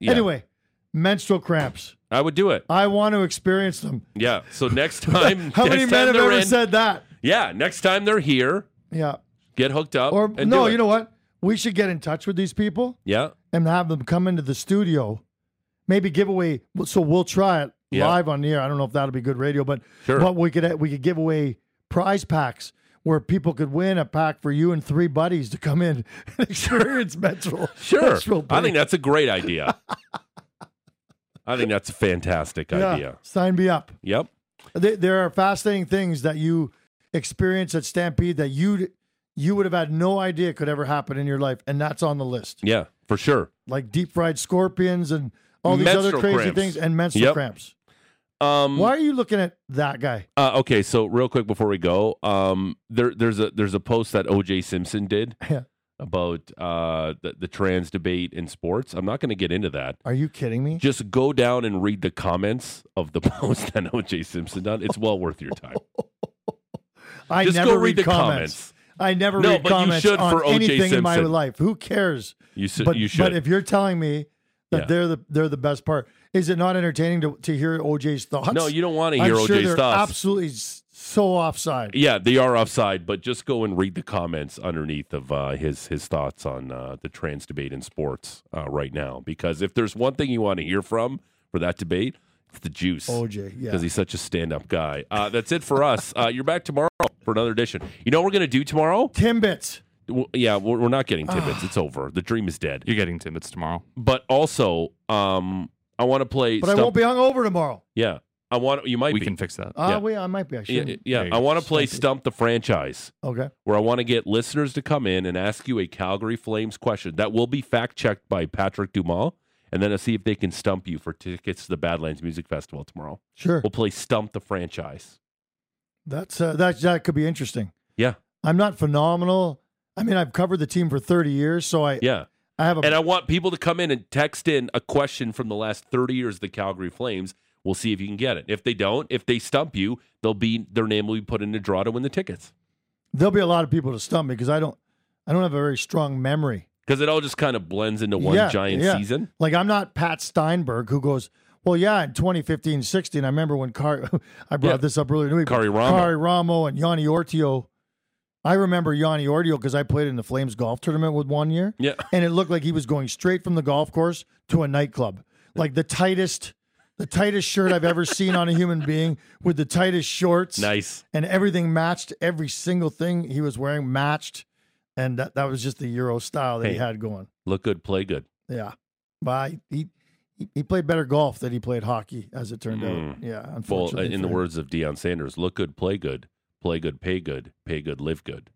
Yeah. Anyway, menstrual cramps. I would do it. I want to experience them. Yeah. So next time, <laughs> How many next men have ever in- said that? Yeah, next time they're here, Yeah. get hooked up. Or and no, you know what? We should get in touch with these people Yeah. and have them come into the studio. Maybe give away. So we'll try it Yeah. live on the air. I don't know if that'll be good radio, but Sure. but we could we could give away prize packs where people could win a pack for you and three buddies to come in <laughs> and experience Metro. <laughs> Sure. Metro I think that's a great idea. <laughs> I think that's a fantastic yeah, idea. sign me up. Yep. There, there are fascinating things that you experience at Stampede that you you would have had no idea could ever happen in your life, and that's on the list. Yeah, for sure. Like deep fried scorpions and all these other crazy cramps. things, and menstrual Yep. cramps. Um, Why are you looking at that guy? Uh, okay, so real quick before we go, um, there there's a there's a post that OJ Simpson did <laughs> Yeah. about uh, the, the trans debate in sports. I'm not going to get into that. Are you kidding me? Just go down and read the comments of the <laughs> post that OJ Simpson done. It's well worth your time. <laughs> I Just never go read the comments. comments. I never No, read but you comments should on for O.J. anything in my life. Who cares? You should. But you should. but if you're telling me that Yeah. they're the they're the best part, is it not entertaining to, to hear OJ's thoughts? no, you don't want to I'm hear sure OJ's they're thoughts. absolutely so offside. Yeah, they are offside, but just go and read the comments underneath of uh, his his thoughts on uh, the trans debate in sports uh, right now. Because if there's one thing you want to hear from for that debate, it's the juice. OJ, yeah. because he's such a stand-up guy. Uh, that's it for us. Uh, you're back tomorrow for another edition. You know what we're going to do tomorrow? Timbits. W- Yeah, we're, we're not getting tidbits. it's over. The dream is dead. You're getting Timbits tomorrow. But also, um, I want to play. But I stump- won't be hungover tomorrow. Yeah, I want. You might We be. can fix that. Ah, Yeah. we, I might be. I yeah, should. yeah. There I want to play Stump stump the franchise. Okay. where I want to get listeners to come in and ask you a Calgary Flames question that will be fact checked by Patrick Dumas, and then I'll see if they can stump you for tickets to the Badlands Music Festival tomorrow. Sure. We'll play Stump the Franchise. That's uh, that. That could be interesting. Yeah, I'm not phenomenal. I mean, I've covered the team for 30 years, so I yeah. I have a And I want people to come in and text in a question from the last 30 years of the Calgary Flames. We'll see if you can get it. If they don't, if they stump you, they'll be their name will be put in the draw to win the tickets. there'll be a lot of people to stump me because I don't I don't have a very strong memory. Because it all just kind of blends into one Yeah, giant yeah. season. Like I'm not Pat Steinberg who goes, well, yeah, in 2015, 16, I remember when Car <laughs> I brought Yeah. this up earlier in the week. but Karri Ramo. Karri Ramo and Joni Ortio. I remember Joni Ortio because I played in the Flames golf tournament with one year. Yeah. And it looked like he was going straight from the golf course to a nightclub. Like the tightest the tightest shirt I've ever seen on a human being with the tightest shorts. Nice. And everything matched. Every single thing he was wearing matched. And that, that was just the Euro style that he had going. Look good, play good. Yeah. But I, he, he played better golf than he played hockey, as it turned out. Mm. Yeah, Well, uh, in the words of Deion Sanders, look good, play good, play good, pay good, pay good, live good.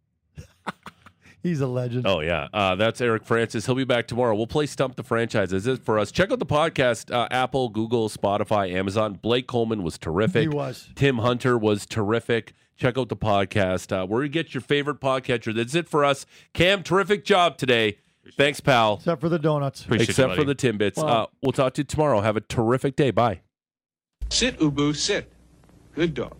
<laughs> he's a legend. Oh yeah, uh, that's Eric Francis. He'll be back tomorrow. We'll play Stump the Franchise. That's it for us. Check out the podcast: uh, Apple, Google, Spotify, Amazon. Blake Coleman was terrific. He was. Tim Hunter was terrific. Check out the podcast uh, where you get your favorite podcatcher. That's it for us. Cam, terrific job today. Thanks, pal. Except for the donuts. Appreciate you, Except for the Timbits. Wow. Uh, we'll talk to you tomorrow. Have a terrific day. Bye. Sit, Ubu, sit. Good dog.